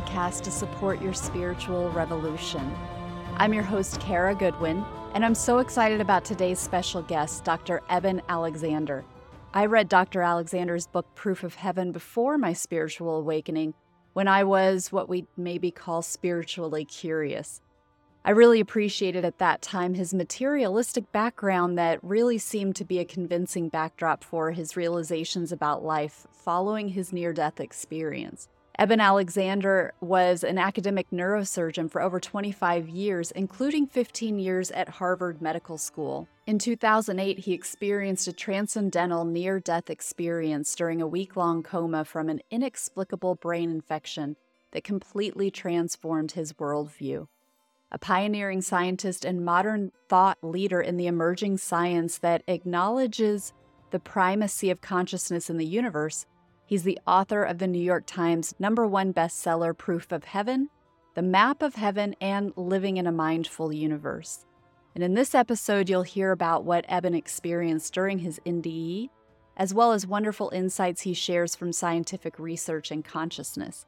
podcast to support your spiritual revolution. I'm your host, Kara Goodwin, and I'm so excited about today's special guest, Dr. Eben Alexander. I read Dr. Alexander's book, Proof of Heaven, before my spiritual awakening when I was what we maybe call spiritually curious. I really appreciated at that time his materialistic background that really seemed to be a convincing backdrop for his realizations about life following his near death experience. Eben Alexander was an academic neurosurgeon for over 25 years, including 15 years at Harvard Medical School. In 2008, he experienced a transcendental near death experience during a week long coma from an inexplicable brain infection that completely transformed his worldview a pioneering scientist and modern thought leader in the emerging science that acknowledges the primacy of consciousness in the universe. He's the author of the New York Times number one bestseller, Proof of Heaven, The Map of Heaven, and Living in a Mindful Universe. And in this episode, you'll hear about what Eben experienced during his NDE, as well as wonderful insights he shares from scientific research and consciousness.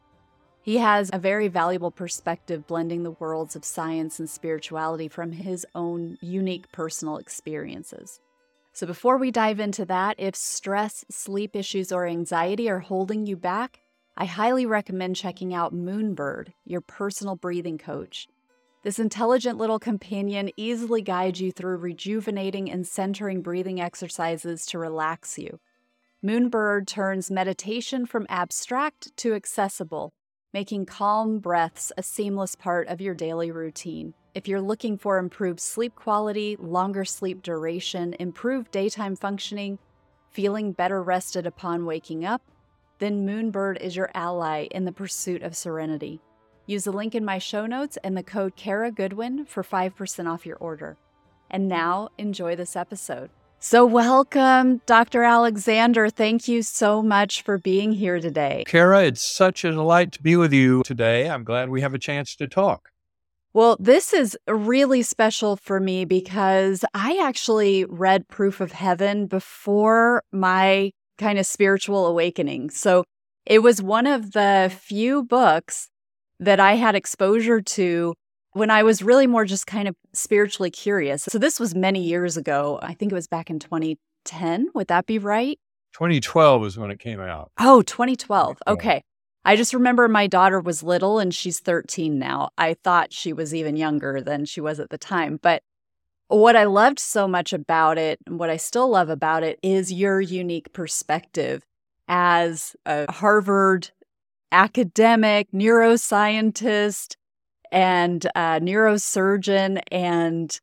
He has a very valuable perspective blending the worlds of science and spirituality from his own unique personal experiences. So, before we dive into that, if stress, sleep issues, or anxiety are holding you back, I highly recommend checking out Moonbird, your personal breathing coach. This intelligent little companion easily guides you through rejuvenating and centering breathing exercises to relax you. Moonbird turns meditation from abstract to accessible making calm breaths a seamless part of your daily routine. If you're looking for improved sleep quality, longer sleep duration, improved daytime functioning, feeling better rested upon waking up, then Moonbird is your ally in the pursuit of serenity. Use the link in my show notes and the code Kara Goodwin for 5% off your order. And now, enjoy this episode. So, welcome, Dr. Alexander. Thank you so much for being here today. Kara, it's such a delight to be with you today. I'm glad we have a chance to talk. Well, this is really special for me because I actually read Proof of Heaven before my kind of spiritual awakening. So, it was one of the few books that I had exposure to when I was really more just kind of spiritually curious. So this was many years ago. I think it was back in 2010. Would that be right? 2012 was when it came out. Oh, 2012. Okay. I just remember my daughter was little and she's 13 now. I thought she was even younger than she was at the time. But what I loved so much about it, and what I still love about it, is your unique perspective as a Harvard academic, neuroscientist, and neurosurgeon and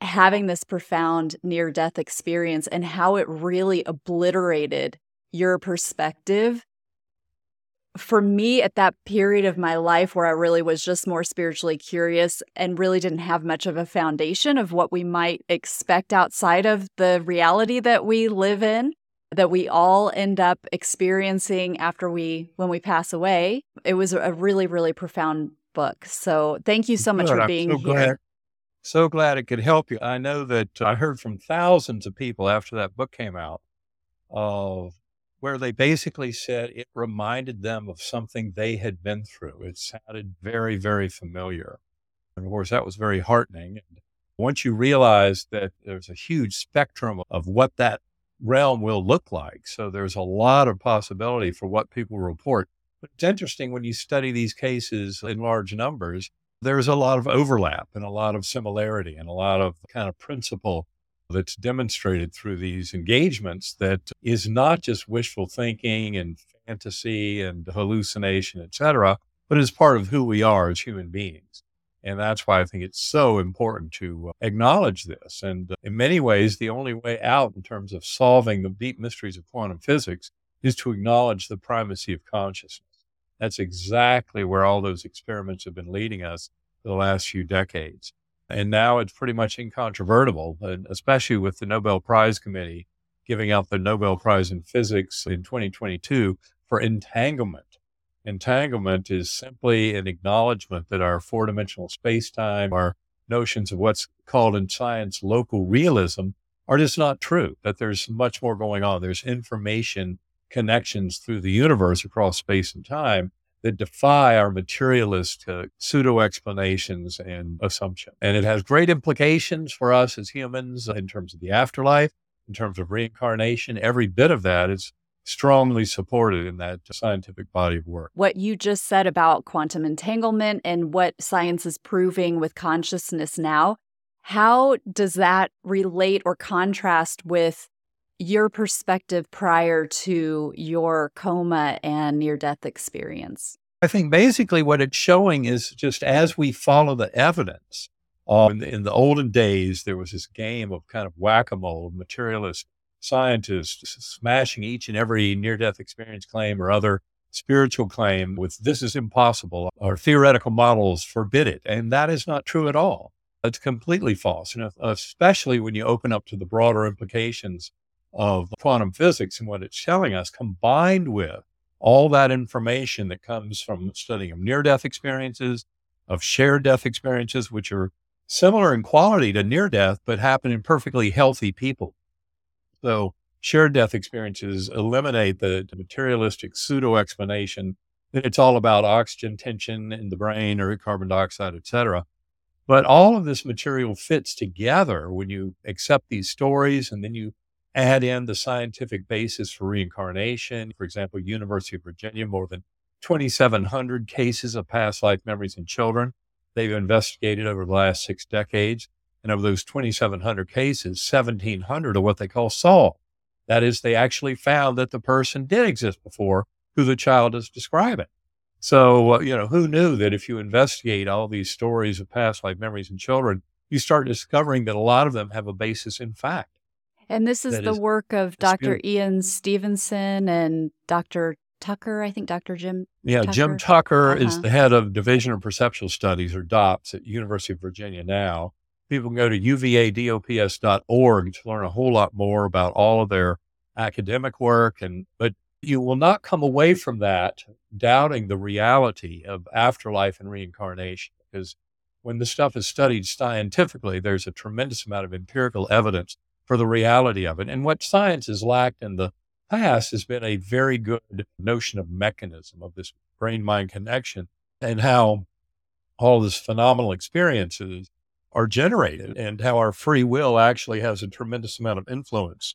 having this profound near death experience and how it really obliterated your perspective. For me, at that period of my life where I really was just more spiritually curious and really didn't have much of a foundation of what we might expect outside of the reality that we live in, that we all end up experiencing after we, when we pass away, it was a really, really profound book. So thank you so much Good. for being so here. Glad, so glad it could help you. I know that uh, I heard from thousands of people after that book came out of where they basically said it reminded them of something they had been through. It sounded very, very familiar. And of course, that was very heartening. And once you realize that there's a huge spectrum of what that realm will look like, so there's a lot of possibility for what people report. But it's interesting when you study these cases in large numbers, there's a lot of overlap and a lot of similarity and a lot of kind of principle that's demonstrated through these engagements that is not just wishful thinking and fantasy and hallucination, et cetera, but is part of who we are as human beings. And that's why I think it's so important to uh, acknowledge this. And uh, in many ways, the only way out in terms of solving the deep mysteries of quantum physics is to acknowledge the primacy of consciousness. That's exactly where all those experiments have been leading us for the last few decades. And now it's pretty much incontrovertible, especially with the Nobel Prize Committee giving out the Nobel Prize in Physics in 2022 for entanglement. Entanglement is simply an acknowledgement that our four dimensional space time, our notions of what's called in science local realism, are just not true, that there's much more going on. There's information connections through the universe across space and time that defy our materialist uh, pseudo explanations and assumptions. And it has great implications for us as humans in terms of the afterlife, in terms of reincarnation. Every bit of that is strongly supported in that scientific body of work. What you just said about quantum entanglement and what science is proving with consciousness now, how does that relate or contrast with your perspective prior to your coma and near death experience? I think basically what it's showing is just as we follow the evidence, uh, in, the, in the olden days, there was this game of kind of whack a mole materialist scientists smashing each and every near death experience claim or other spiritual claim with this is impossible. Our theoretical models forbid it. And that is not true at all. It's completely false. And especially when you open up to the broader implications of quantum physics and what it's telling us, combined with all that information that comes from studying of near death experiences, of shared death experiences, which are similar in quality to near death, but happen in perfectly healthy people. So, shared death experiences eliminate the, materialistic pseudo explanation that it's all about oxygen tension in the brain or carbon dioxide, et cetera. But all of this material fits together when you accept these stories and then you add in the scientific basis for reincarnation. For example, University of Virginia, more than 2,700 cases of past life memories in children they've investigated over the last six decades. And of those 2,700 cases, 1,700 are what they call solved. That is, they actually found that the person did exist before who the child is describing. So, uh, you know, who knew that if you investigate all these stories of past life memories in children, you start discovering that a lot of them have a basis in fact. And this is the is work of Dr. Ian Stevenson and Dr. Tucker, I think Dr. Jim. Yeah, Tucker. Jim Tucker uh-huh. is the head of Division of Perceptual Studies or DOPS at University of Virginia now. People can go to uvadops.org to learn a whole lot more about all of their academic work and but you will not come away from that doubting the reality of afterlife and reincarnation because when the stuff is studied scientifically there's a tremendous amount of empirical evidence for the reality of it. And what science has lacked in the past has been a very good notion of mechanism of this brain mind connection and how all this phenomenal experiences are generated and how our free will actually has a tremendous amount of influence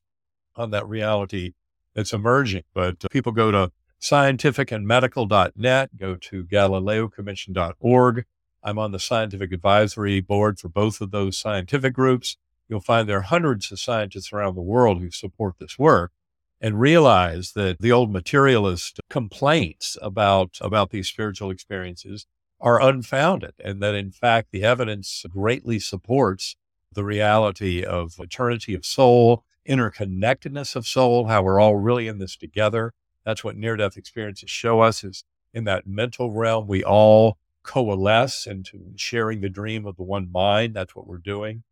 on that reality that's emerging. But uh, people go to scientificandmedical.net, go to galileocommission.org. I'm on the scientific advisory board for both of those scientific groups you'll find there are hundreds of scientists around the world who support this work and realize that the old materialist complaints about, about these spiritual experiences are unfounded and that in fact the evidence greatly supports the reality of eternity of soul, interconnectedness of soul, how we're all really in this together. That's what near death experiences show us is in that mental realm, we all coalesce into sharing the dream of the one mind. That's what we're doing.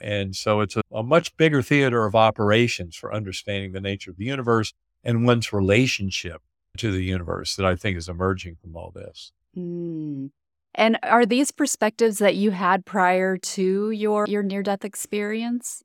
And so it's a, a, much bigger theater of operations for understanding the nature of the universe and one's relationship to the universe that I think is emerging from all this. Mm. And are these perspectives that you had prior to your, your near death experience?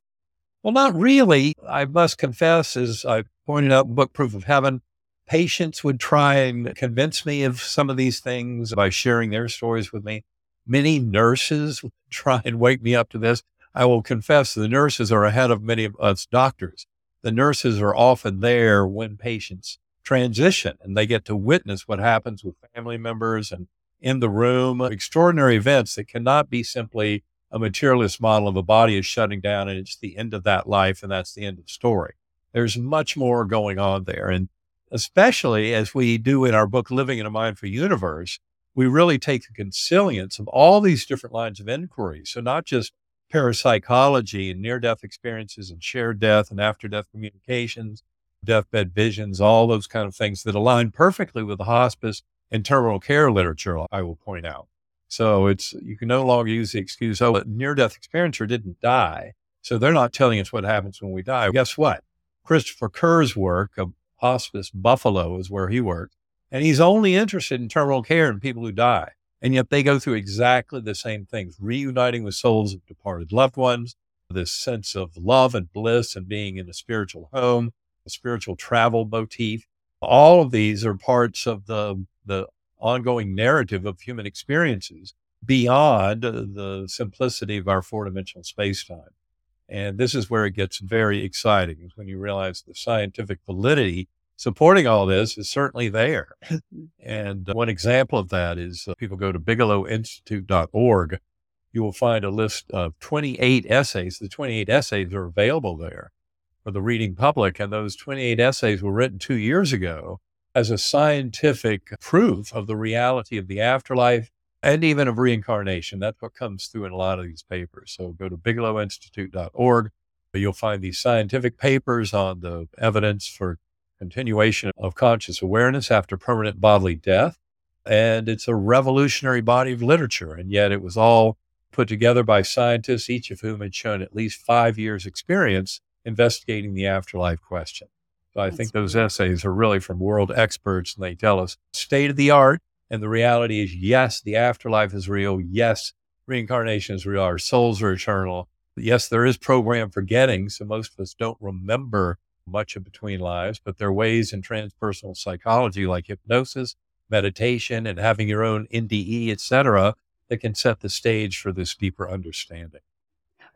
Well, not really. I must confess, as I pointed out in Book Proof of Heaven, patients would try and convince me of some of these things by sharing their stories with me. Many nurses would try and wake me up to this. I will confess the nurses are ahead of many of us doctors. The nurses are often there when patients transition and they get to witness what happens with family members and in the room, extraordinary events that cannot be simply a materialist model of a body is shutting down and it's the end of that life and that's the end of the story. There's much more going on there. And especially as we do in our book, Living in a Mindful Universe, we really take the consilience of all these different lines of inquiry. So not just parapsychology and near death experiences and shared death and after death communications, deathbed visions, all those kind of things that align perfectly with the hospice and terminal care literature, I will point out. So it's, you can no longer use the excuse, oh, a near death experiencer didn't die. So they're not telling us what happens when we die. Guess what? Christopher Kerr's work of hospice Buffalo is where he worked. And he's only interested in terminal care and people who die. And yet they go through exactly the same things, reuniting with souls of departed loved ones, this sense of love and bliss and being in a spiritual home, a spiritual travel motif. All of these are parts of the, the ongoing narrative of human experiences beyond uh, the simplicity of our four dimensional space time. And this is where it gets very exciting when you realize the scientific validity supporting all this is certainly there. and one example of that is uh, people go to bigelowinstitute.org. You will find a list of 28 essays. The 28 essays are available there for the reading public. And those 28 essays were written two years ago as a scientific proof of the reality of the afterlife and even of reincarnation. That's what comes through in a lot of these papers. So go to bigelowinstitute.org. You'll find these scientific papers on the evidence for continuation of conscious awareness after permanent bodily death. And it's a revolutionary body of literature. And yet it was all put together by scientists, each of whom had shown at least five years' experience investigating the afterlife question. So I That's think those essays are really from world experts, and they tell us state of the art. And the reality is, yes, the afterlife is real. Yes, reincarnation is real. Our souls are eternal. Yes, there is program forgetting. So most of us don't remember much of between lives, but there are ways in transpersonal psychology like hypnosis, meditation, and having your own NDE, et cetera, that can set the stage for this deeper understanding.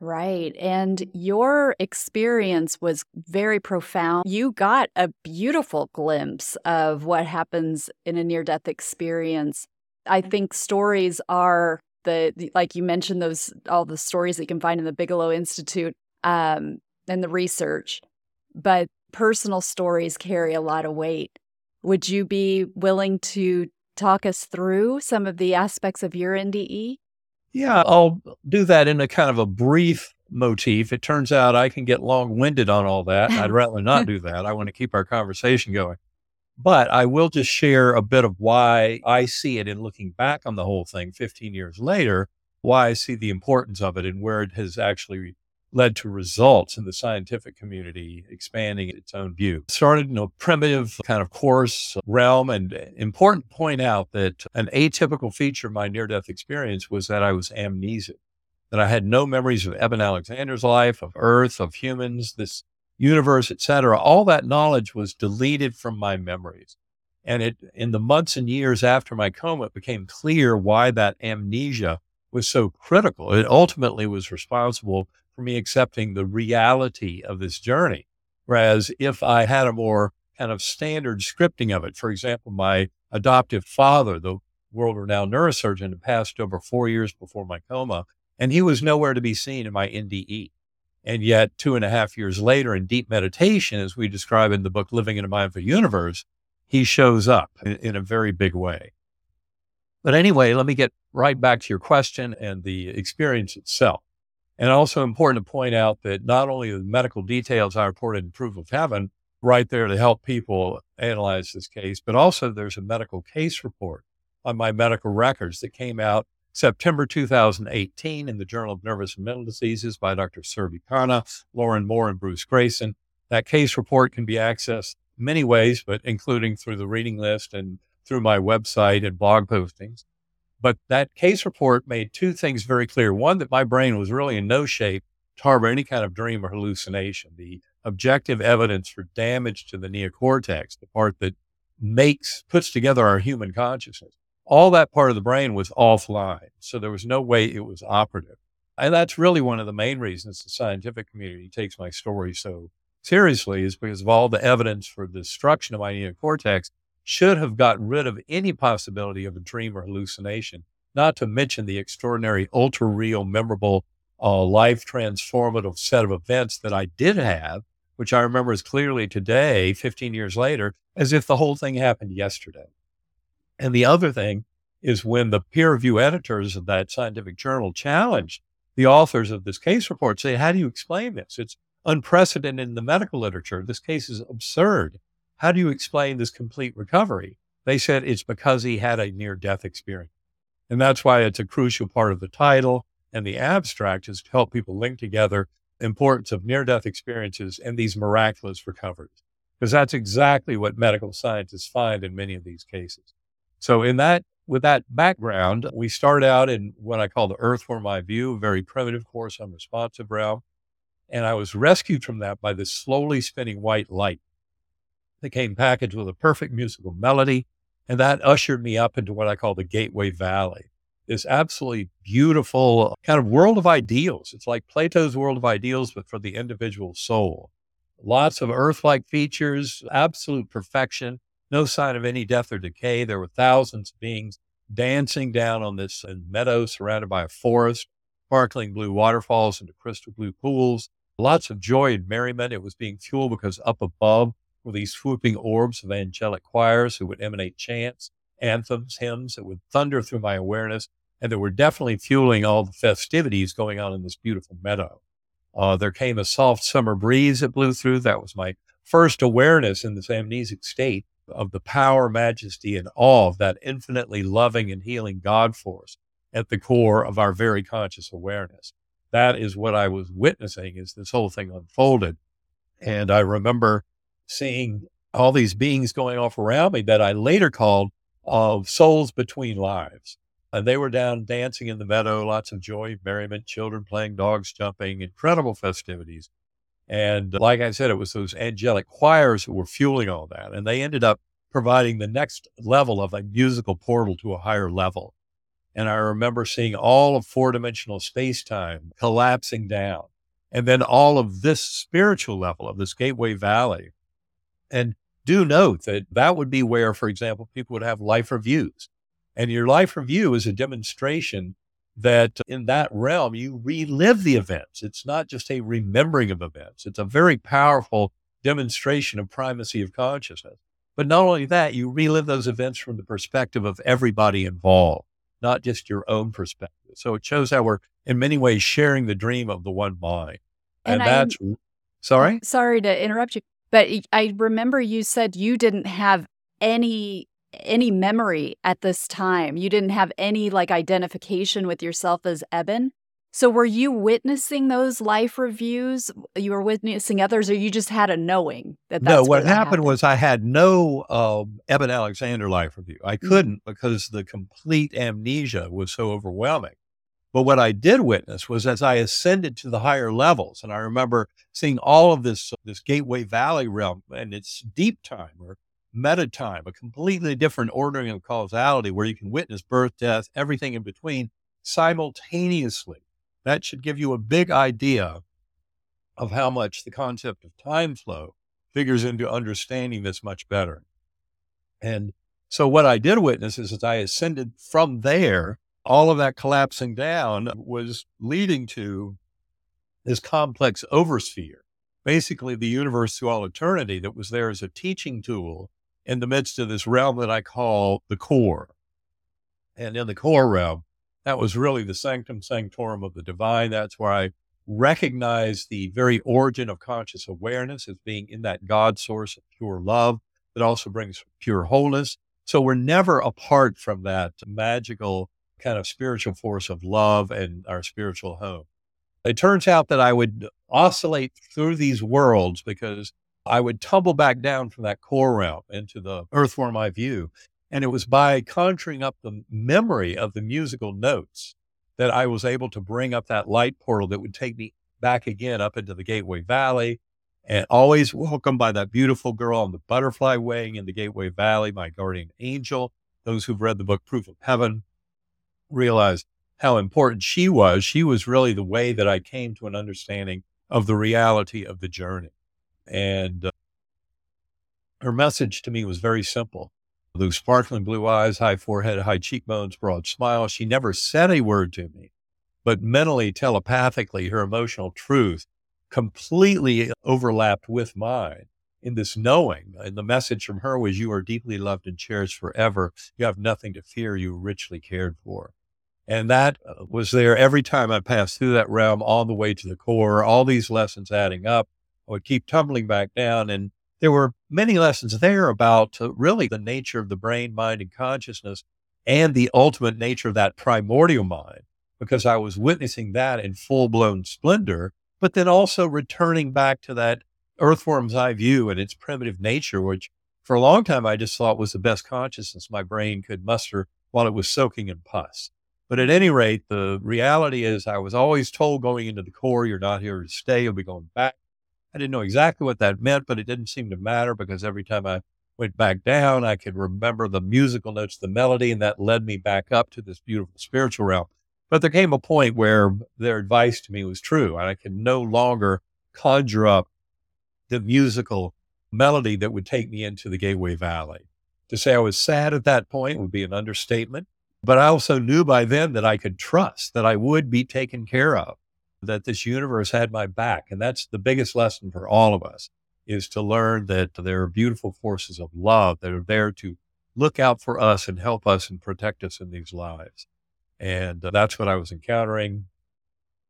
Right. And your experience was very profound. You got a beautiful glimpse of what happens in a near death experience. I think stories are the, the, like you mentioned, those all the stories that you can find in the Bigelow Institute um, and the research, but personal stories carry a lot of weight. Would you be willing to talk us through some of the aspects of your NDE? Yeah, I'll do that in a kind of a brief motif. It turns out I can get long winded on all that. I'd rather not do that. I want to keep our conversation going. But I will just share a bit of why I see it in looking back on the whole thing 15 years later, why I see the importance of it and where it has actually led to results in the scientific community expanding its own view. Started in a primitive kind of coarse realm and important to point out that an atypical feature of my near death experience was that I was amnesic, that I had no memories of Eben Alexander's life, of Earth, of humans, this universe, etc. All that knowledge was deleted from my memories. And it in the months and years after my coma, it became clear why that amnesia was so critical. It ultimately was responsible for me accepting the reality of this journey. Whereas if I had a more kind of standard scripting of it, for example, my adoptive father, the world renowned neurosurgeon, had passed over four years before my coma, and he was nowhere to be seen in my NDE. And yet, two and a half years later, in deep meditation, as we describe in the book Living in a Mindful Universe, he shows up in, in a very big way. But anyway, let me get right back to your question and the experience itself. And also important to point out that not only the medical details I reported in Proof of Heaven right there to help people analyze this case, but also there's a medical case report on my medical records that came out September 2018 in the Journal of Nervous and Mental Diseases by Dr. Surbhi Khanna, Lauren Moore, and Bruce Greyson. That case report can be accessed many ways, but including through the reading list and through my website and blog postings. But that case report made two things very clear. One, that my brain was really in no shape to harbor any kind of dream or hallucination. The objective evidence for damage to the neocortex, the part that makes, puts together our human consciousness, all that part of the brain was offline. So there was no way it was operative. And that's really one of the main reasons the scientific community takes my story so seriously is because of all the evidence for the destruction of my neocortex should have gotten rid of any possibility of a dream or hallucination, not to mention the extraordinary, ultra real, memorable, uh, life transformative set of events that I did have, which I remember as clearly today, 15 years later, as if the whole thing happened yesterday. And the other thing is when the peer review editors of that scientific journal challenged the authors of this case report, say, How do you explain this? It's unprecedented in the medical literature. This case is absurd. How do you explain this complete recovery? They said it's because he had a near death experience. And that's why it's a crucial part of the title and the abstract is to help people link together the importance of near death experiences and these miraculous recoveries. Because that's exactly what medical scientists find in many of these cases. So in that, with that background, we start out in what I call the earthworm's eye view, a very primitive course on responsive realm. And I was rescued from that by this slowly spinning white light that came packaged with a perfect musical melody And that ushered me up into what I call the Gateway Valley, this absolutely beautiful kind of world of ideals. It's like Plato's world of ideals, but for the individual soul. Lots of earth like features, absolute perfection, no sign of any death or decay. There were thousands of beings dancing down on this uh, meadow surrounded by a forest, sparkling blue waterfalls into crystal blue pools. Lots of joy and merriment. It was being fueled because up above were these swooping orbs of angelic choirs who would emanate chants, anthems, hymns that would thunder through my awareness. And that were definitely fueling all the festivities going on in this beautiful meadow. Uh, there came a soft summer breeze that blew through. That was my first awareness in this amnesic state of the power, majesty, and awe of that infinitely loving and healing God force at the core of our very conscious awareness. That is what I was witnessing as this whole thing unfolded. And I remember seeing all these beings going off around me that I later called of souls between lives. And they were down dancing in the meadow, lots of joy, merriment, children playing, dogs jumping, incredible festivities. And like I said, it was those angelic choirs that were fueling all that. And they ended up providing the next level of a musical portal to a higher level. And I remember seeing all of four dimensional space time collapsing down. And then all of this spiritual level of this Gateway Valley. And do note that that would be where, for example, people would have life reviews. And your life review is a demonstration that in that realm, you relive the events. It's not just a remembering of events, it's a very powerful demonstration of primacy of consciousness. But not only that, you relive those events from the perspective of everybody involved, not just your own perspective. So it shows how we're in many ways sharing the dream of the one mind. And, and that's I, sorry? Sorry to interrupt you, but I remember you said you didn't have any any memory at this time. You didn't have any like identification with yourself as Eben. So were you witnessing those life reviews? You were witnessing others, or you just had a knowing that? no, what happened, happened, was I had no um, Eben Alexander life review. I mm-hmm. couldn't mm-hmm. because the complete amnesia was so overwhelming. But what I did witness was as I ascended to the higher levels, and I remember seeing all of this this Gateway Valley realm and its deep time or meta time, a completely different ordering of causality where you can witness birth, death, everything in between simultaneously. That should give you a big idea of how much the concept of time flow figures into understanding this much better. And so, what I did witness is as I ascended from there, all of that collapsing down was leading to this complex oversphere, basically the universe through all eternity that was there as a teaching tool in the midst of this realm that I call the core. And in the core realm, that was really the sanctum sanctorum of the divine. That's where I recognize the very origin of conscious awareness as being in that God source of pure love that also brings pure wholeness. So we're never apart from that magical kind of spiritual force of love and our spiritual home. It turns out that I would oscillate through these worlds because I would tumble back down from that core realm into the earth earthworm I view. And it was by conjuring up the memory of the musical notes that I was able to bring up that light portal that would take me back again up into the Gateway Valley and always welcomed by that beautiful girl on the butterfly wing in the Gateway Valley, my guardian angel. Those who've read the book Proof of Heaven realize how important she was. She was really the way that I came to an understanding of the reality of the journey. And uh, her message to me was very simple. Those sparkling blue eyes, high forehead, high cheekbones, broad smile. She never said a word to me, but mentally, telepathically, her emotional truth completely overlapped with mine in this knowing. And the message from her was, You are deeply loved and cherished forever. You have nothing to fear. You are richly cared for. And that uh, was there every time I passed through that realm, all the way to the core, all these lessons adding up. I would keep tumbling back down. And there were many lessons there about uh, really the nature of the brain, mind, and consciousness and the ultimate nature of that primordial mind, because I was witnessing that in full blown splendor, but then also returning back to that earthworm's eye view and its primitive nature, which for a long time I just thought was the best consciousness my brain could muster while it was soaking in pus. But at any rate, the reality is I was always told going into the core, you're not here to stay, you'll be going back. I didn't know exactly what that meant, but it didn't seem to matter because every time I went back down. I could remember the musical notes, the melody, and that led me back up to this beautiful spiritual realm. But there came a point where their advice to me was true, and I could no longer conjure up the musical melody that would take me into the Gateway Valley. To say I was sad at that point would be an understatement. But I also knew by then that I could trust that I would be taken care of, that this universe had my back. And that's the biggest lesson for all of us is to learn that there are beautiful forces of love that are there to look out for us and help us and protect us in these lives. And uh, that's what I was encountering.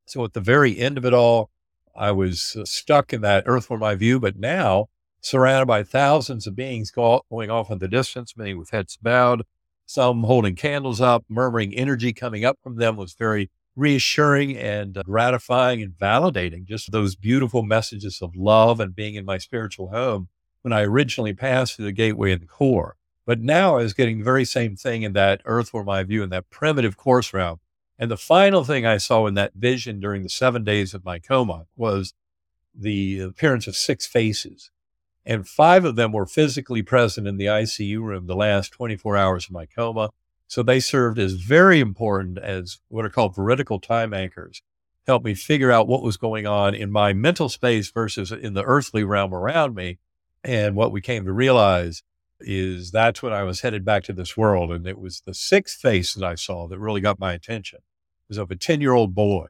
So at the very end of it all, I was uh, stuck in that earthworm's eye view, but now surrounded by thousands of beings going off in the distance, many with heads bowed, some holding candles up, murmuring energy coming up from them was very reassuring and uh, gratifying and validating. Just those beautiful messages of love and being in my spiritual home when I originally passed through the gateway in the core. But now I was getting the very same thing in that earthworm's eye view in that primitive coarse realm. And the final thing I saw in that vision during the seven days of my coma was the appearance of six faces and five of them were physically present in the ICU room the last 24 hours of my coma. So they served as very important as what are called veridical time anchors, helped me figure out what was going on in my mental space versus in the earthly realm around me. And what we came to realize is that's when I was headed back to this world. And it was the sixth face that I saw that really got my attention. It was of a 10 year old boy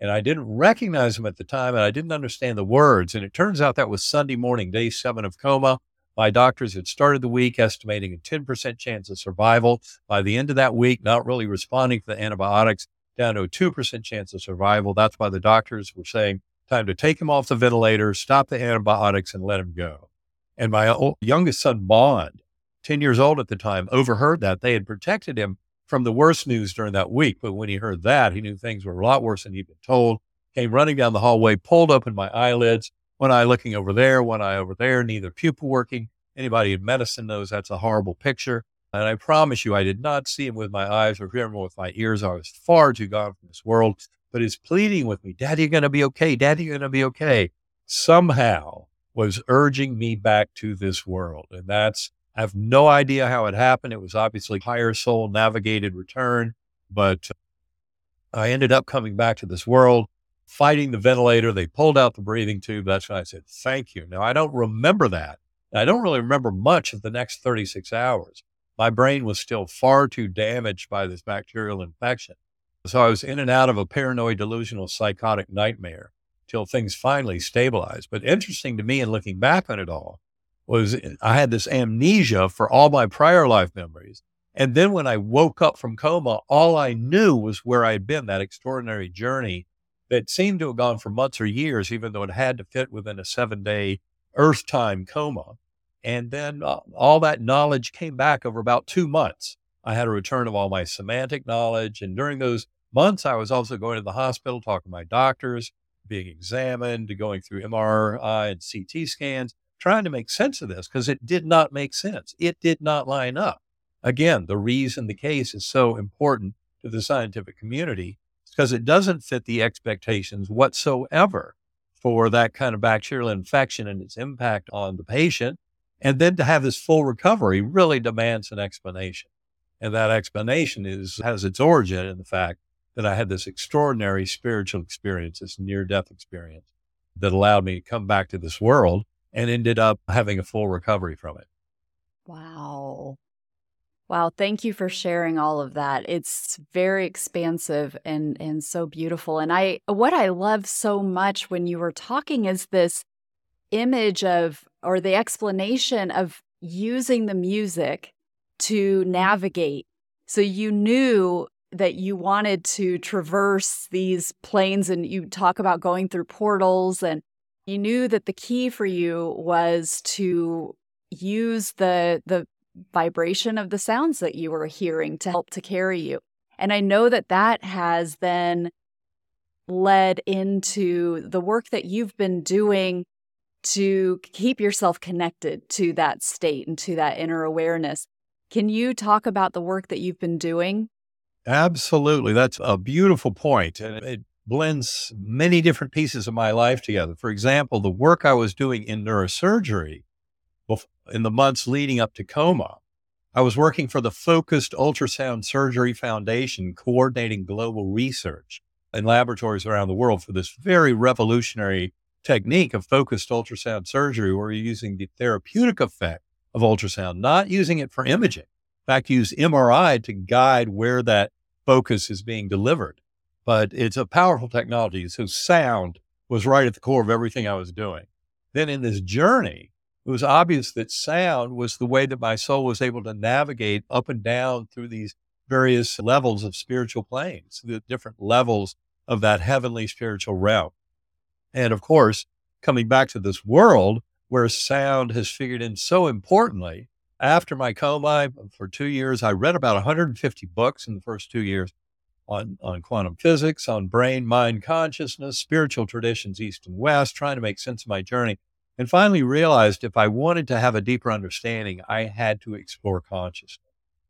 and I didn't recognize him at the time and I didn't understand the words. And it turns out that was Sunday morning, day seven of coma. My doctors had started the week estimating a 10% chance of survival. By the end of that week, not really responding to the antibiotics, down to a 2% chance of survival. That's why the doctors were saying, time to take him off the ventilator, stop the antibiotics, and let him go. And my youngest son, Bond, 10 years old at the time, overheard that. They had protected him from the worst news during that week. But when he heard that, he knew things were a lot worse than he'd been told. Came running down the hallway, pulled open my eyelids, one eye looking over there, one eye over there, neither pupil working. Anybody in medicine knows that's a horrible picture. And I promise you, I did not see him with my eyes or hear him with my ears. I was far too gone from this world. But his pleading with me, Daddy, you're going to be okay. Daddy, you're going to be okay, somehow was urging me back to this world. And that's I have no idea how it happened. It was obviously higher soul navigated return, but uh, I ended up coming back to this world, fighting the ventilator. They pulled out the breathing tube. That's when I said, thank you. Now, I don't remember that. I don't really remember much of the next 36 hours. My brain was still far too damaged by this bacterial infection. So I was in and out of a paranoid delusional psychotic nightmare till things finally stabilized. But interesting to me in looking back on it all was I had this amnesia for all my prior life memories. And then when I woke up from coma, all I knew was where I'd been, that extraordinary journey that seemed to have gone for months or years, even though it had to fit within a seven day Earth time coma. And then uh, all that knowledge came back over about two months. I had a return of all my semantic knowledge. And during those months, I was also going to the hospital, talking to my doctors, being examined, going through MRI and CT scans trying to make sense of this because it did not make sense. It did not line up. Again, the reason the case is so important to the scientific community is because it doesn't fit the expectations whatsoever for that kind of bacterial infection and its impact on the patient. And then to have this full recovery really demands an explanation. And that explanation is has its origin in the fact that I had this extraordinary spiritual experience, this near death experience that allowed me to come back to this world and ended up having a full recovery from it. Wow. Wow, thank you for sharing all of that. It's very expansive and and so beautiful. And I what I love so much when you were talking is this image of or the explanation of using the music to navigate. So you knew that you wanted to traverse these planes and you talk about going through portals and you knew that the key for you was to use the the vibration of the sounds that you were hearing to help to carry you. And I know that that has then led into the work that you've been doing to keep yourself connected to that state and to that inner awareness. Can you talk about the work that you've been doing? Absolutely. That's a beautiful point. And it blends many different pieces of my life together. For example, the work I was doing in neurosurgery in the months leading up to coma, I was working for the Focused Ultrasound Surgery Foundation, coordinating global research in laboratories around the world for this very revolutionary technique of focused ultrasound surgery, where you're using the therapeutic effect of ultrasound, not using it for imaging. In fact, use MRI to guide where that focus is being delivered. But it's a powerful technology. So sound was right at the core of everything I was doing. Then in this journey, it was obvious that sound was the way that my soul was able to navigate up and down through these various levels of spiritual planes, the different levels of that heavenly spiritual realm. And of course, coming back to this world where sound has figured in so importantly, after my coma for two years, I read about 150 books in the first two years on, on quantum physics, on brain, mind, consciousness, spiritual traditions, East and West, trying to make sense of my journey and finally realized if I wanted to have a deeper understanding, I had to explore consciousness.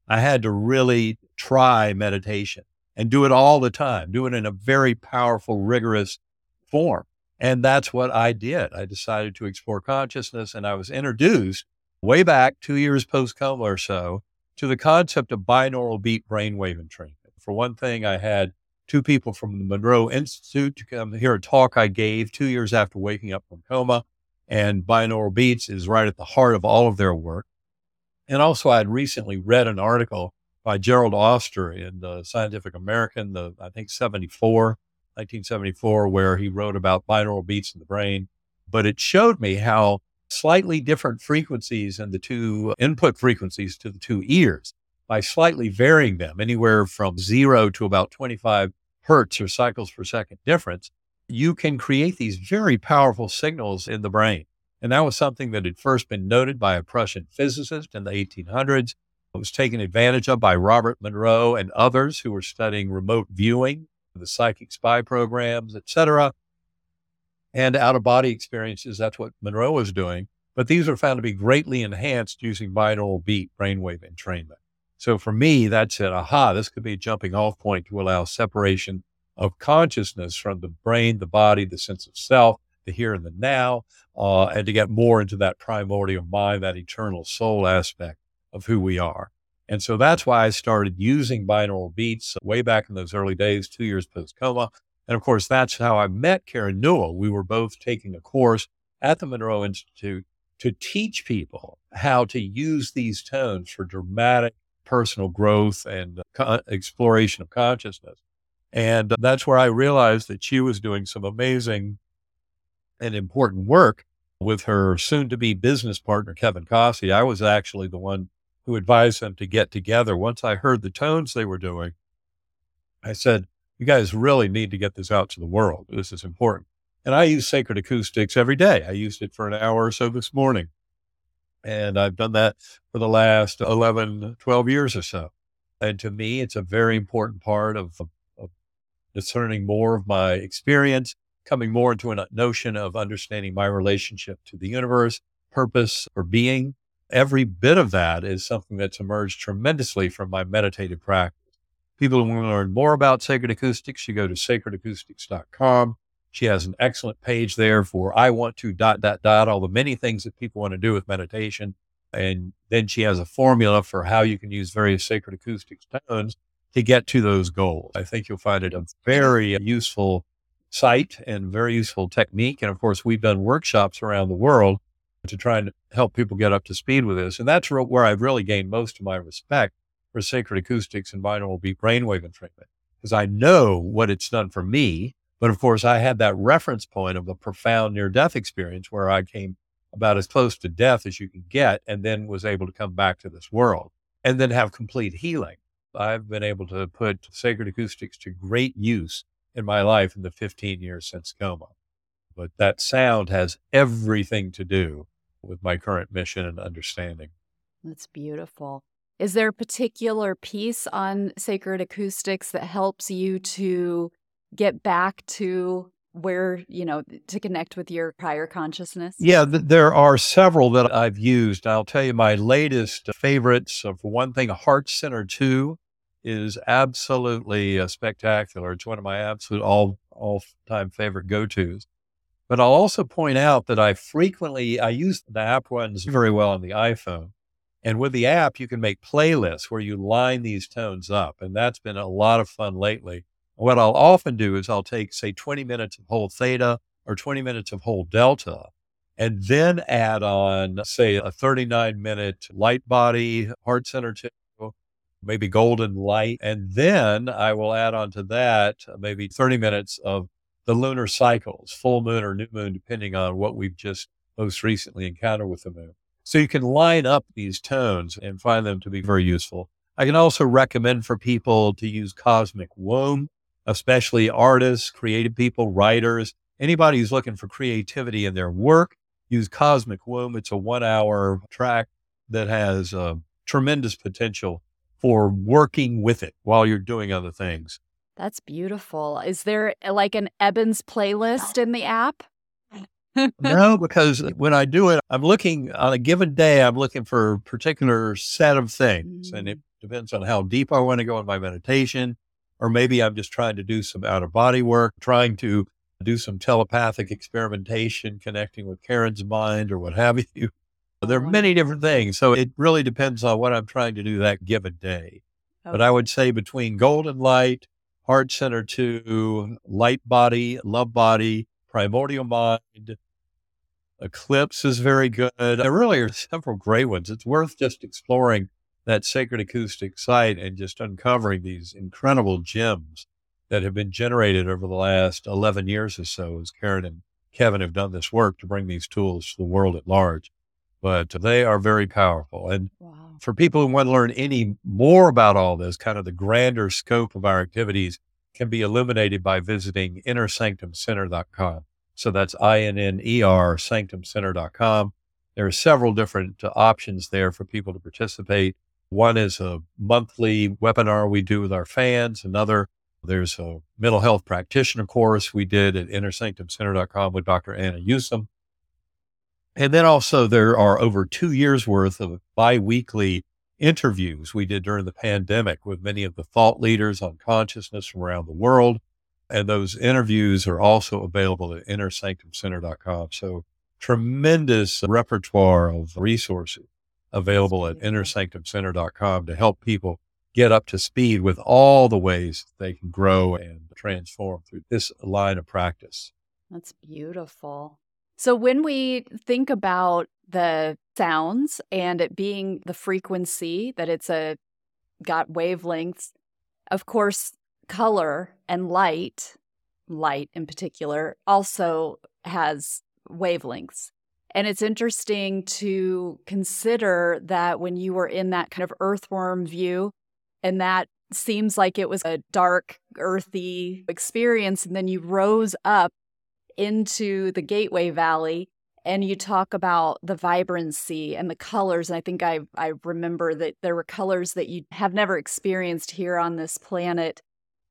I had to really try meditation and do it all the time, do it in a very powerful, rigorous form. And that's what I did. I decided to explore consciousness and I was introduced way back two years post coma or so to the concept of binaural beat brainwave entrainment. For one thing, I had two people from the Monroe Institute to come hear a talk I gave two years after waking up from coma and binaural beats is right at the heart of all of their work. And also, I had recently read an article by Gerald Oster in the Scientific American, the I think 74, 1974, where he wrote about binaural beats in the brain. But it showed me how slightly different frequencies and the two input frequencies to the two ears by slightly varying them anywhere from zero to about 25 hertz or cycles per second difference you can create these very powerful signals in the brain. And that was something that had first been noted by a Prussian physicist in the 1800s. It was taken advantage of by Robert Monroe and others who were studying remote viewing, the psychic spy programs, etc. And out of body experiences, that's what Monroe was doing. But these were found to be greatly enhanced using binaural beat brainwave entrainment. So for me, that said, aha, this could be a jumping off point to allow separation of consciousness from the brain, the body, the sense of self, the here and the now, uh, and to get more into that primordial mind, that eternal soul aspect of who we are. And so that's why I started using binaural beats way back in those early days, two years post coma. And of course, that's how I met Karen Newell. We were both taking a course at the Monroe Institute to teach people how to use these tones for dramatic personal growth and uh, exploration of consciousness. And that's where I realized that she was doing some amazing and important work with her soon to be business partner, Kevin Kossi. I was actually the one who advised them to get together. Once I heard the tones they were doing, I said, You guys really need to get this out to the world. This is important. And I use sacred acoustics every day. I used it for an hour or so this morning. And I've done that for the last 11, 12 years or so. And to me, it's a very important part of discerning more of my experience, coming more into a notion of understanding my relationship to the universe, purpose or being. Every bit of that is something that's emerged tremendously from my meditative practice. People who want to learn more about sacred acoustics, you go to sacredacoustics.com. She has an excellent page there for I want to dot, dot, dot, all the many things that people want to do with meditation. And then she has a formula for how you can use various sacred acoustics tones to get to those goals. I think you'll find it a very useful site and very useful technique. And of course, we've done workshops around the world to try and help people get up to speed with this. And that's where I've really gained most of my respect for sacred acoustics and binaural beat brainwave entrainment because I know what it's done for me. But of course, I had that reference point of a profound near death experience where I came about as close to death as you can get and then was able to come back to this world and then have complete healing. I've been able to put sacred acoustics to great use in my life in the 15 years since coma. But that sound has everything to do with my current mission and understanding. That's beautiful. Is there a particular piece on sacred acoustics that helps you to get back to where, you know, to connect with your higher consciousness? Yeah, th- there are several that I've used. I'll tell you my latest favorites. For one thing, Heart Center 2 is absolutely uh, spectacular. It's one of my absolute all all time favorite go tos. But I'll also point out that I frequently I use the app runs very well on the iPhone. And with the app, you can make playlists where you line these tones up. And that's been a lot of fun lately. What I'll often do is I'll take, say, 20 minutes of whole theta or 20 minutes of whole delta, and then add on, say, a 39 minute light body, heart center two, maybe golden light. And then I will add on to that maybe 30 minutes of the lunar cycles, full moon or new moon, depending on what we've just most recently encountered with the moon. So you can line up these tones and find them to be very useful. I can also recommend for people to use Cosmic Womb, especially artists, creative people, writers, anybody who's looking for creativity in their work. Use Cosmic Womb. It's a one hour track that has uh, tremendous potential for working with it while you're doing other things. That's beautiful. Is there uh, like an Eben's playlist in the app? no, because when I do it, I'm looking on a given day, I'm looking for a particular set of things. And it mm. depends on how deep I want to go in my meditation. Or maybe I'm just trying to do some out of body work, trying to do some telepathic experimentation, connecting with Karen's mind or what have you. There are uh-huh. many different things. So it really depends on what I'm trying to do that given day. Okay. But I would say between golden light, heart center two, light body, love body, primordial mind, eclipse is very good. There really are several great ones. It's worth just exploring that sacred acoustic site and just uncovering these incredible gems that have been generated over the last 11 years or so as Karen and Kevin have done this work to bring these tools to the world at large. But they are very powerful. And wow. for people who want to learn any more about all this, kind of the grander scope of our activities can be illuminated by visiting innersanctumcenter.com. So that's I N N E R sanctumcenter.com. There are several different uh, options there for people to participate. One is a monthly webinar we do with our fans. Another there's a mental health practitioner course we did at innersanctumcenter.com with Dr. Anna Yusim. And then also there are over two years worth of biweekly interviews we did during the pandemic with many of the thought leaders on consciousness from around the world. And those interviews are also available at innersanctumcenter.com. So tremendous repertoire of resources available at innersanctumcenter.com to help people get up to speed with all the ways they can grow and transform through this line of practice. That's beautiful. So, when we think about the sounds and it being the frequency that it's a got wavelengths, of course, color and light, light in particular, also has wavelengths. And it's interesting to consider that when you were in that kind of earthworm view, and that seems like it was a dark, earthy experience. And then you rose up into the Gateway Valley and you talk about the vibrancy and the colors. And I think I, I remember that there were colors that you have never experienced here on this planet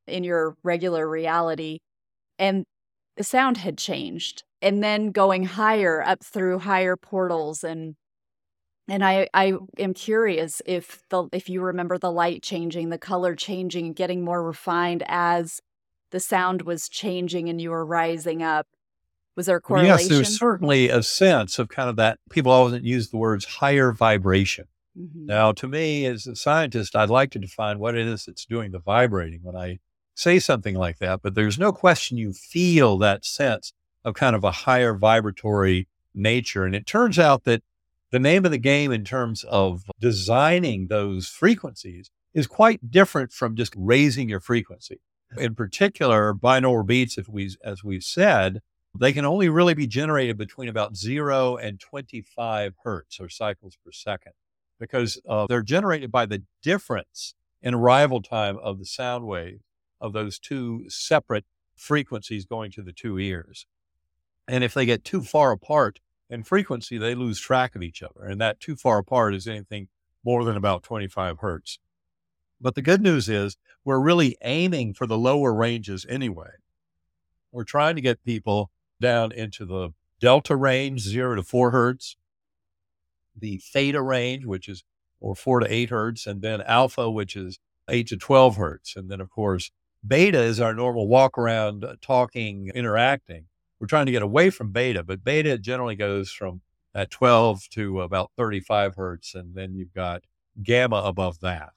in your regular reality. And the sound had changed. And then going higher up through higher portals and and I, I am curious if the if you remember the light changing, the color changing, getting more refined as the sound was changing and you were rising up. Was there a correlation? Yes, there's certainly a sense of kind of that. People always use the words higher vibration. Mm-hmm. Now, to me, as a scientist, I'd like to define what it is that's doing the vibrating when I say something like that. But there's no question you feel that sense of kind of a higher vibratory nature. And it turns out that the name of the game in terms of designing those frequencies is quite different from just raising your frequency. In particular, binaural beats, if we, as we've said, they can only really be generated between about zero and 25 hertz or cycles per second because uh, they're generated by the difference in arrival time of the sound wave of those two separate frequencies going to the two ears. And if they get too far apart, in frequency, they lose track of each other. And that too far apart is anything more than about 25 hertz. But the good news is we're really aiming for the lower ranges anyway. We're trying to get people down into the delta range, zero to four hertz, the theta range, which is or four to eight hertz, and then alpha, which is eight to 12 hertz. And then, of course, beta is our normal walk around, uh, talking, interacting. We're trying to get away from beta, but beta generally goes from at 12 to about 35 hertz. And then you've got gamma above that.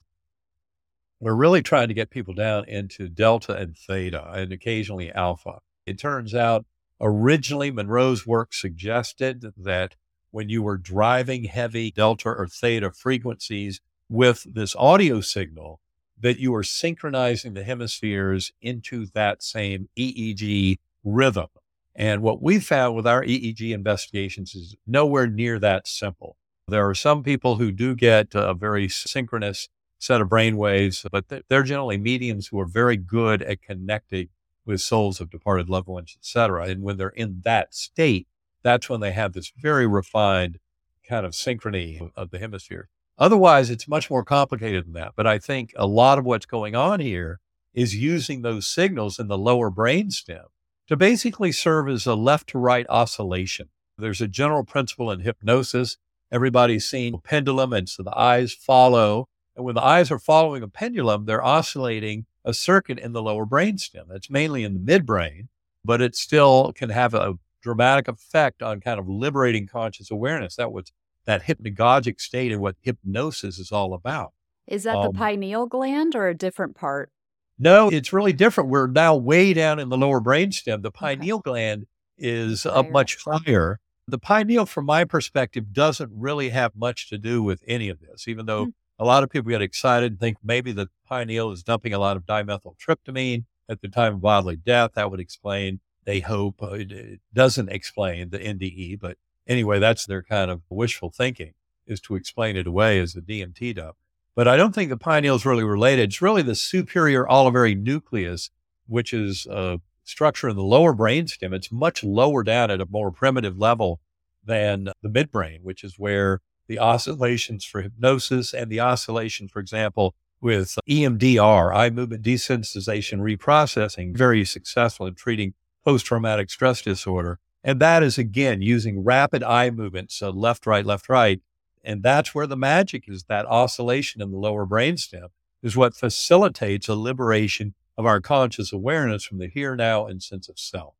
We're really trying to get people down into delta and theta and occasionally alpha. It turns out originally Monroe's work suggested that when you were driving heavy delta or theta frequencies with this audio signal, that you are synchronizing the hemispheres into that same EEG rhythm. And what we found with our EEG investigations is nowhere near that simple. There are some people who do get a very synchronous set of brain waves, but they're generally mediums who are very good at connecting with souls of departed loved ones, et cetera. And when they're in that state, that's when they have this very refined kind of synchrony of the hemisphere. Otherwise, it's much more complicated than that. But I think a lot of what's going on here is using those signals in the lower brainstem to basically serve as a left to right oscillation. There's a general principle in hypnosis. Everybody's seen a pendulum, and so the eyes follow. And when the eyes are following a pendulum, they're oscillating a circuit in the lower brainstem. That's mainly in the midbrain, but it still can have a dramatic effect on kind of liberating conscious awareness. That was that hypnagogic state and what hypnosis is all about. Is that um, the pineal gland or a different part? No, it's really different. We're now way down in the lower brainstem. The pineal okay. gland is higher. up much higher. The pineal, from my perspective, doesn't really have much to do with any of this, even though mm. a lot of people get excited and think maybe the pineal is dumping a lot of dimethyltryptamine at the time of bodily death. That would explain, they hope, uh, it doesn't explain the NDE, but anyway, that's their kind of wishful thinking is to explain it away as a DMT dump. But I don't think the pineal is really related. It's really the superior olivary nucleus, which is a structure in the lower brainstem. It's much lower down at a more primitive level than the midbrain, which is where the oscillations for hypnosis and the oscillation, for example, with EMDR, eye movement desensitization reprocessing, very successful in treating post traumatic stress disorder. And that is again using rapid eye movement. so left, right, left, right. And that's where the magic is that oscillation in the lower brainstem is what facilitates a liberation of our conscious awareness from the here, now, and sense of self.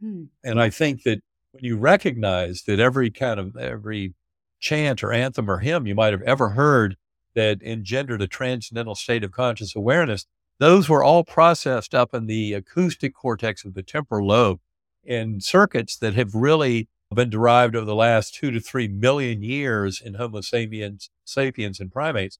Hmm. And I think that when you recognize that every kind of every chant or anthem or hymn you might have ever heard that engendered a transcendental state of conscious awareness, those were all processed up in the acoustic cortex of the temporal lobe in circuits that have really been derived over the last two to three million years in Homo sapiens, sapiens and primates.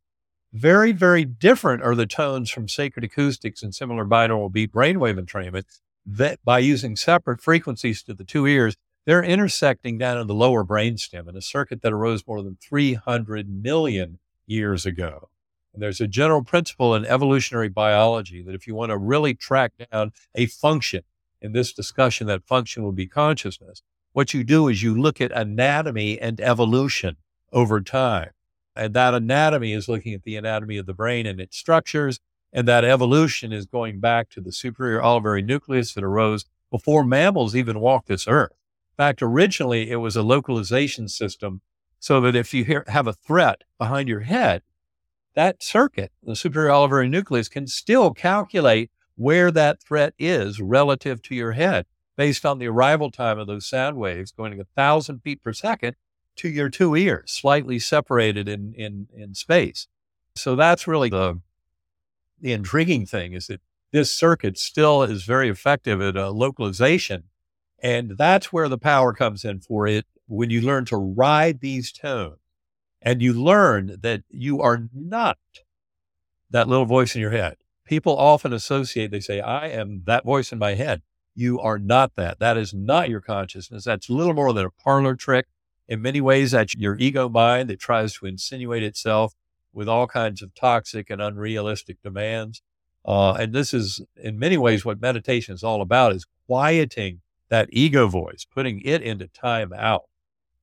Very, very different are the tones from sacred acoustics and similar binaural beat brainwave entrainment that by using separate frequencies to the two ears, they're intersecting down in the lower brainstem in a circuit that arose more than 300 million years ago. And there's a general principle in evolutionary biology that if you want to really track down a function, in this discussion, that function will be consciousness. What you do is you look at anatomy and evolution over time. And that anatomy is looking at the anatomy of the brain and its structures. And that evolution is going back to the superior olivary nucleus that arose before mammals even walked this earth. In fact, originally it was a localization system so that if you hear, have a threat behind your head, that circuit, the superior olivary nucleus, can still calculate where that threat is relative to your head based on the arrival time of those sound waves going at a thousand feet per second to your two ears, slightly separated in, in, in space. So that's really the, the intriguing thing is that this circuit still is very effective at uh, localization. And that's where the power comes in for it when you learn to ride these tones and you learn that you are not that little voice in your head people often associate, they say, I am that voice in my head. You are not that. That is not your consciousness. That's little more than a parlor trick. In many ways, that's your ego mind that tries to insinuate itself with all kinds of toxic and unrealistic demands. Uh, and this is, in many ways, what meditation is all about: is quieting that ego voice, putting it into time out,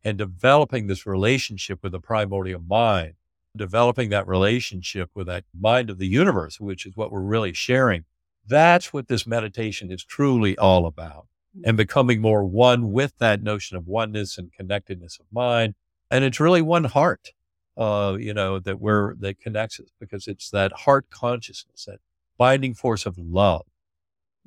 and developing this relationship with the primordial mind developing that relationship with that mind of the universe, which is what we're really sharing. That's what this meditation is truly all about mm. and becoming more one with that notion of oneness and connectedness of mind. And it's really one heart, uh, you know, that we're, that connects us because it's that heart consciousness, that binding force of love.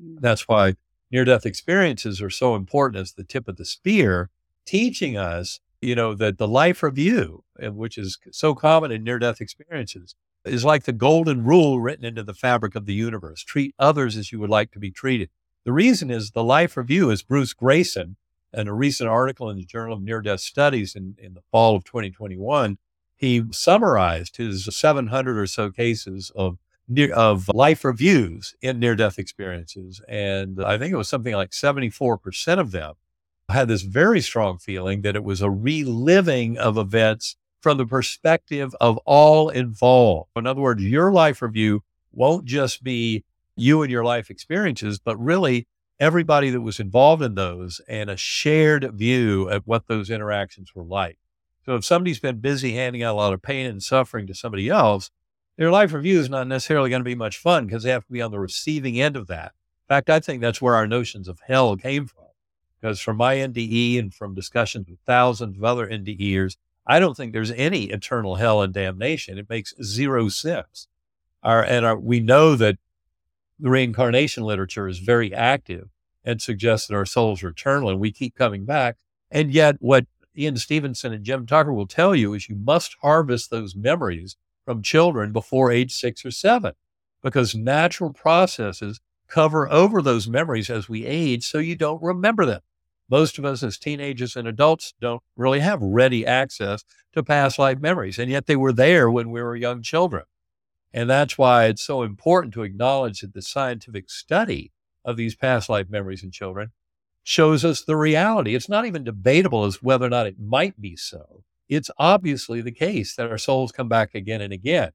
Mm. That's why, near death experiences are so important as the tip of the spear, teaching us, you know, that the life review, eh, which is so common in near death experiences, is like the golden rule written into the fabric of the universe treat others as you would like to be treated. The reason is the life review, is Bruce Greyson, in a recent article in the Journal of Near Death Studies in, in the fall of 2021, he summarized his 700 or so cases of near, of life reviews in near death experiences. And I think it was something like 74% of them had this very strong feeling that it was a reliving of events from the perspective of all involved. In other words, your life review won't just be you and your life experiences, but really everybody that was involved in those and a shared view of what those interactions were like. So if somebody's been busy handing out a lot of pain and suffering to somebody else, their life review is not necessarily going to be much fun because they have to be on the receiving end of that. In fact, I think that's where our notions of hell came from. Because from my NDE and from discussions with thousands of other NDEers, I don't think there's any eternal hell and damnation. It makes zero sense. Our, and our, we know that the reincarnation literature is very active and suggests that our souls are eternal and we keep coming back. And yet, what Ian Stevenson and Jim Tucker will tell you is you must harvest those memories from children before age six or seven because natural processes cover over those memories as we age so you don't remember them. Most of us as teenagers and adults don't really have ready access to past life memories, and yet they were there when we were young children. And that's why it's so important to acknowledge that the scientific study of these past life memories in children shows us the reality. It's not even debatable as whether or not it might be so it's obviously the case that our souls come back again and again.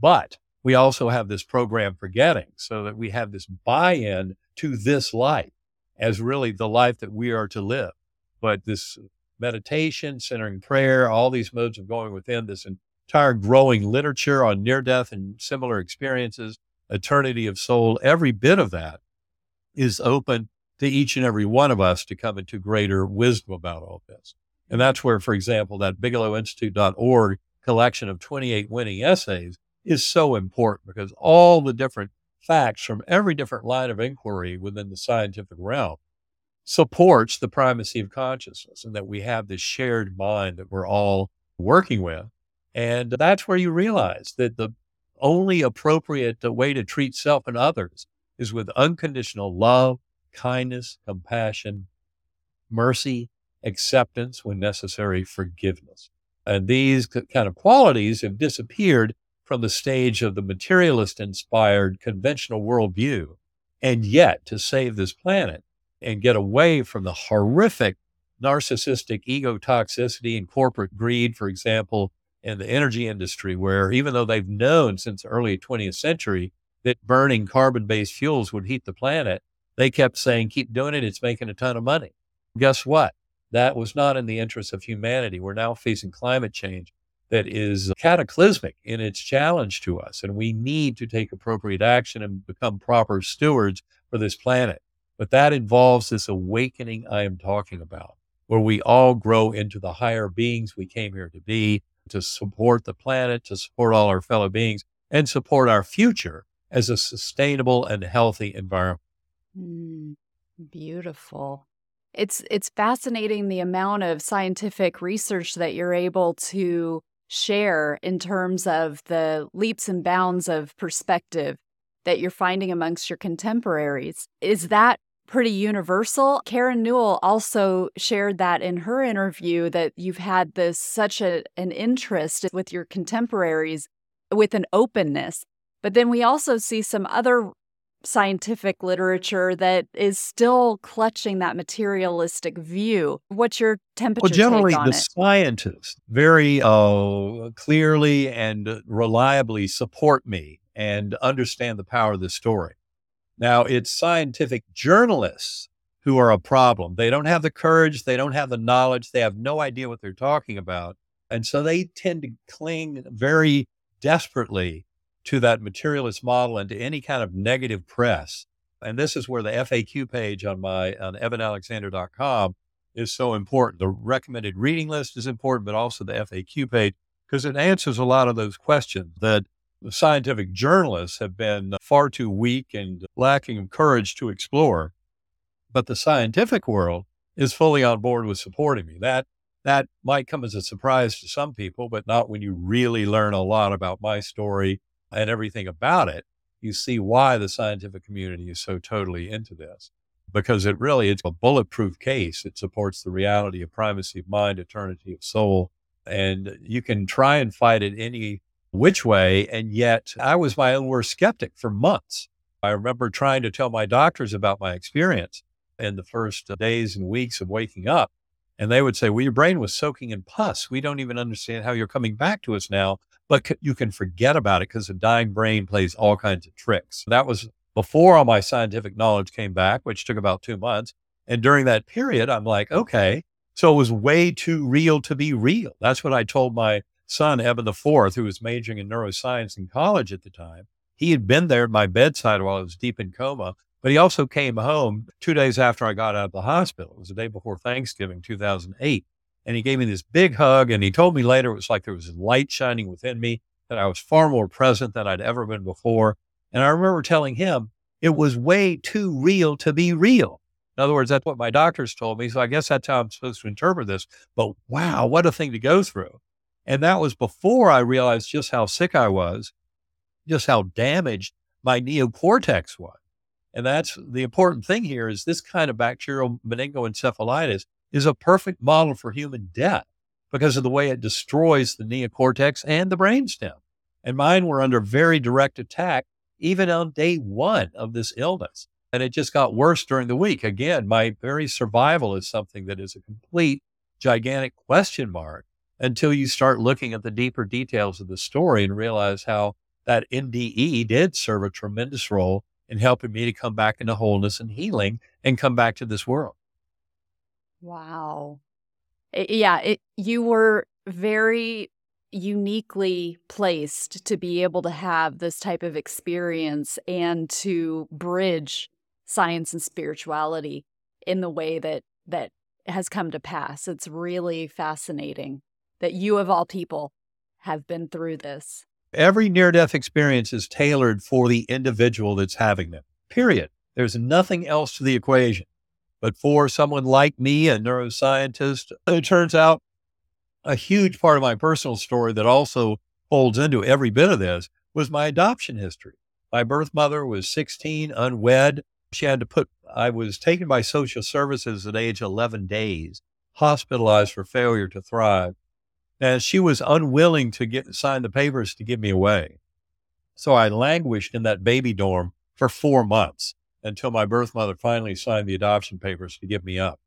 But we also have this program forgetting so that we have this buy in to this life as really the life that we are to live. But this meditation, centering prayer, all these modes of going within this entire growing literature on near death and similar experiences, eternity of soul, every bit of that is open to each and every one of us to come into greater wisdom about all this. And that's where, for example, that bigelowinstitute.org collection of 28 winning essays is so important because all the different facts from every different line of inquiry within the scientific realm supports the primacy of consciousness and that we have this shared mind that we're all working with. And that's where you realize that the only appropriate uh, way to treat self and others is with unconditional love, kindness, compassion, mercy, acceptance, when necessary, forgiveness. And these kind of qualities have disappeared from the stage of the materialist inspired conventional worldview. And yet, to save this planet and get away from the horrific narcissistic ego toxicity and corporate greed, for example, in the energy industry, where even though they've known since the early 20th century that burning carbon based fuels would heat the planet, they kept saying, keep doing it. It's making a ton of money. Guess what? That was not in the interest of humanity. We're now facing climate change that is cataclysmic in its challenge to us. And we need to take appropriate action and become proper stewards for this planet. But that involves this awakening I am talking about, where we all grow into the higher beings we came here to be, to support the planet, to support all our fellow beings, and support our future as a sustainable and healthy environment. Mm, beautiful it's it's fascinating the amount of scientific research that you're able to share in terms of the leaps and bounds of perspective that you're finding amongst your contemporaries. Is that pretty universal? Karen Newell also shared that in her interview that you've had this such a, an interest with your contemporaries with an openness. But then we also see some other scientific literature that is still clutching that materialistic view. What's your temperature? Well, generally, the it? scientists very uh, clearly and reliably support me and understand the power of the story. Now, it's scientific journalists who are a problem. They don't have the courage, they don't have the knowledge, they have no idea what they're talking about. And so they tend to cling very desperately to that materialist model and to any kind of negative press. And this is where the FAQ page on my on ebenalexander.com is so important. The recommended reading list is important, but also the FAQ page because it answers a lot of those questions that scientific journalists have been far too weak and lacking of courage to explore. but the scientific world is fully on board with supporting me. That that might come as a surprise to some people, but not when you really learn a lot about my story and everything about it. You see why the scientific community is so totally into this because it really it's a bulletproof case. It supports the reality of primacy of mind, eternity of soul, and you can try and fight it any which way. And yet, I was my own worst skeptic for months. I remember trying to tell my doctors about my experience in the first uh, days and weeks of waking up. And they would say, Well, your brain was soaking in pus. We don't even understand how you're coming back to us now, but c- you can forget about it because the dying brain plays all kinds of tricks. That was before all my scientific knowledge came back, which took about two months. And during that period, I'm like, okay, so it was way too real to be real. That's what I told my son, Eben IV, who was majoring in neuroscience in college at the time. He had been there at my bedside while I was deep in coma, but he also came home two days after I got out of the hospital. It was the day before Thanksgiving, 2008. And he gave me this big hug. And he told me later it was like there was light shining within me, that I was far more present than I'd ever been before. And I remember telling him it was way too real to be real. In other words, that's what my doctors told me. So I guess that's how I'm supposed to interpret this. But wow, what a thing to go through. And that was before I realized just how sick I was, just how damaged my neocortex was. And that's the important thing here is this kind of bacterial meningoencephalitis is a perfect model for human death because of the way it destroys the neocortex and the brainstem. And mine were under very direct attack even on day one of this illness. And it just got worse during the week. Again, my very survival is something that is a complete gigantic question mark until you start looking at the deeper details of the story and realize how that NDE did serve a tremendous role in helping me to come back into wholeness and healing and come back to this world. Wow. It, yeah, it, you were very uniquely placed to be able to have this type of experience and to bridge science and spirituality in the way that that has come to pass. It's really fascinating that you of all people have been through this. Every near death experience is tailored for the individual that's having them. Period. There's nothing else to the equation. But for someone like me, a neuroscientist, it turns out a huge part of my personal story that also folds into every bit of this was my adoption history. My birth mother was 16, unwed. She had to put, I was taken by social services at age 11 days, hospitalized for failure to thrive. And she was unwilling to get sign the papers to give me away. So I languished in that baby dorm for four months until my birth mother finally signed the adoption papers to give me up.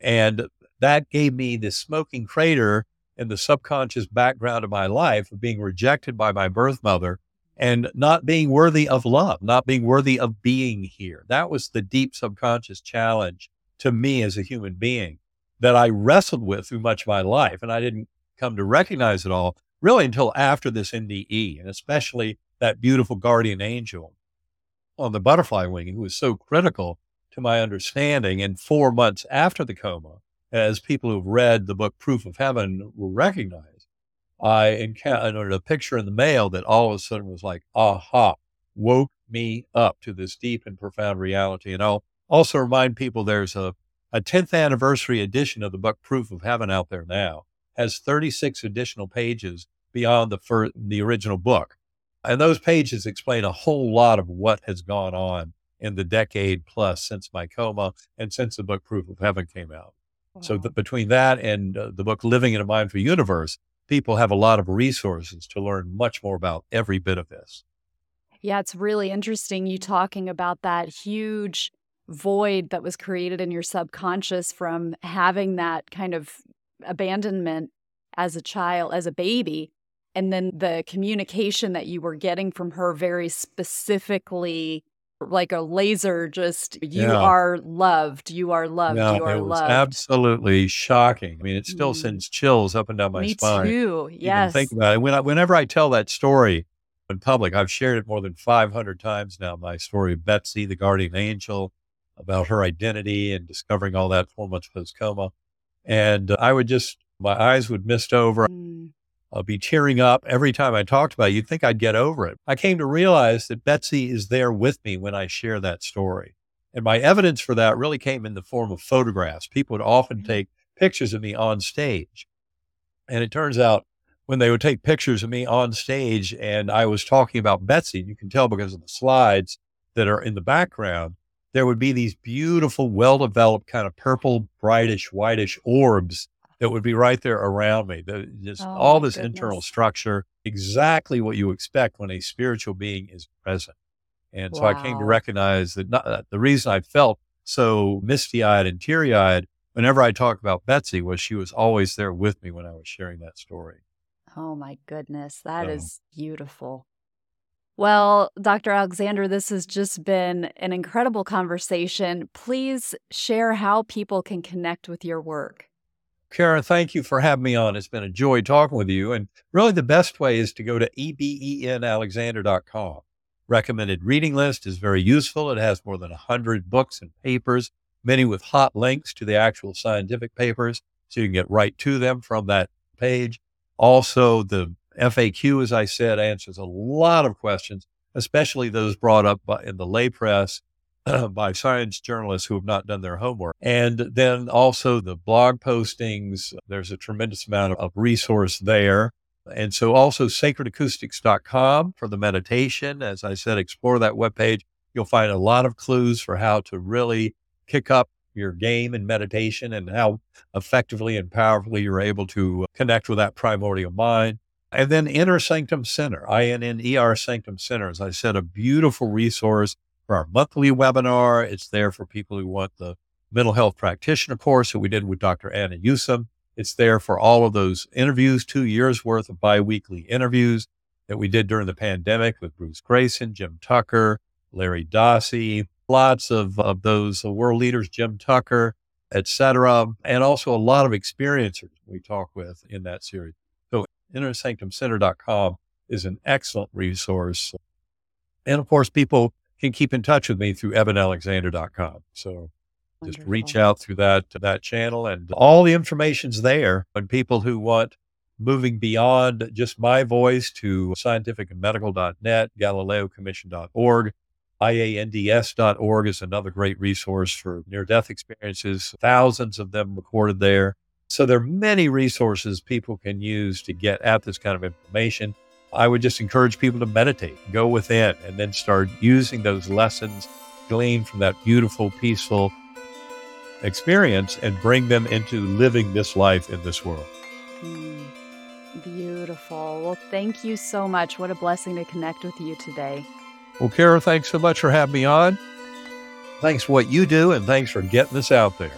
And that gave me this smoking crater in the subconscious background of my life of being rejected by my birth mother and not being worthy of love, not being worthy of being here. That was the deep subconscious challenge to me as a human being that I wrestled with through much of my life. And I didn't come to recognize it all really until after this NDE, and especially that beautiful guardian angel on the butterfly wing who was so critical to my understanding. And four months after the coma, as people who've read the book Proof of Heaven will recognize, I encountered a picture in the mail that all of a sudden was like, aha, woke me up to this deep and profound reality. And I'll also remind people there's a, a 10th anniversary edition of the book Proof of Heaven out there now, has 36 additional pages beyond the, fir- the original book. And those pages explain a whole lot of what has gone on in the decade plus since my coma and since the book Proof of Heaven came out. So the, between that and uh, the book Living in a Mindful Universe, people have a lot of resources to learn much more about every bit of this. Yeah, it's really interesting you talking about that huge void that was created in your subconscious from having that kind of abandonment as a child, as a baby, and then the communication that you were getting from her very specifically like a laser just you yeah. are loved you are loved you are it was loved absolutely shocking i mean it still mm. sends chills up and down my Me spine too yes think about it when I, whenever i tell that story in public i've shared it more than 500 times now my story of betsy the guardian angel about her identity and discovering all that four months post coma and uh, i would just my eyes would mist over mm. I'll be tearing up every time I talked about it. You'd think I'd get over it. I came to realize that Betsy is there with me when I share that story. And my evidence for that really came in the form of photographs. People would often Mm-hmm. take pictures of me on stage. And it turns out when they would take pictures of me on stage and I was talking about Betsy, you can tell because of the slides that are in the background, there would be these beautiful, well developed, kind of purple, brightish, whitish orbs that would be right there around me. The, just Oh, all this internal structure, exactly what you expect when a spiritual being is present. And so I came to recognize that not, uh, the reason I felt so misty eyed and teary eyed whenever I talk about Betsy was she was always there with me when I was sharing that story. Oh my goodness, that So- is beautiful. Well, Dr. Alexander, this has just been an incredible conversation. Please share how people can connect with your work. Kara, thank you for having me on. It's been a joy talking with you. And really, the best way is to go to ebenalexander.com. Recommended reading list is very useful. It has more than 100 books and papers, many with hot links to the actual scientific papers, so you can get right to them from that page. Also, the FAQ, as I said, answers a lot of questions, especially those brought up by, in the lay press by science journalists who have not done their homework. And then also the blog postings. There's a tremendous amount of, resource there. And so also sacredacoustics.com for the meditation. As I said, explore that webpage. You'll find a lot of clues for how to really kick up your game in meditation and how effectively and powerfully you're able to connect with that primordial mind. And then Inner Sanctum Center, I N N E R Sanctum Center, as I said, a beautiful resource for our monthly webinar. It's there for people who want the mental health practitioner course that we did with Dr. Anna Yusim. It's there for all of those interviews, two years worth of biweekly interviews that we did during the pandemic with Bruce Greyson, Jim Tucker, Larry Dossey, lots of, of those uh, world leaders, Jim Tucker, et cetera, and also a lot of experiencers we talk with in that series. So innersanctumcenter.com is an excellent resource. And of course, people can keep in touch with me through ebenalexander.com. So just reach out through that that channel and all the information's there and people who want moving beyond just my voice to scientificandmedical.net galileocommission.org iands.org is another great resource for near death experiences. Thousands of them recorded there. So there are many resources people can use to get at this kind of information i would just encourage people to meditate go within and then start using those lessons gleaned from that beautiful peaceful experience and bring them into living this life in this world. Mm, beautiful. Well, thank you so much. What a blessing to connect with you today. Well, Kara, thanks so much for having me on. Thanks for what you do, and thanks for getting this out there.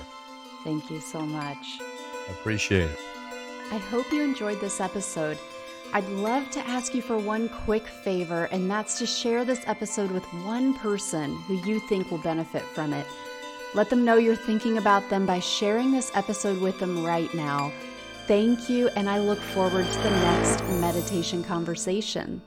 Thank you so much. I appreciate it. I hope you enjoyed this episode. I'd love to ask you for one quick favor, and that's to share this episode with one person who you think will benefit from it. Let them know you're thinking about them by sharing this episode with them right now. Thank you, and I look forward to the next meditation conversation.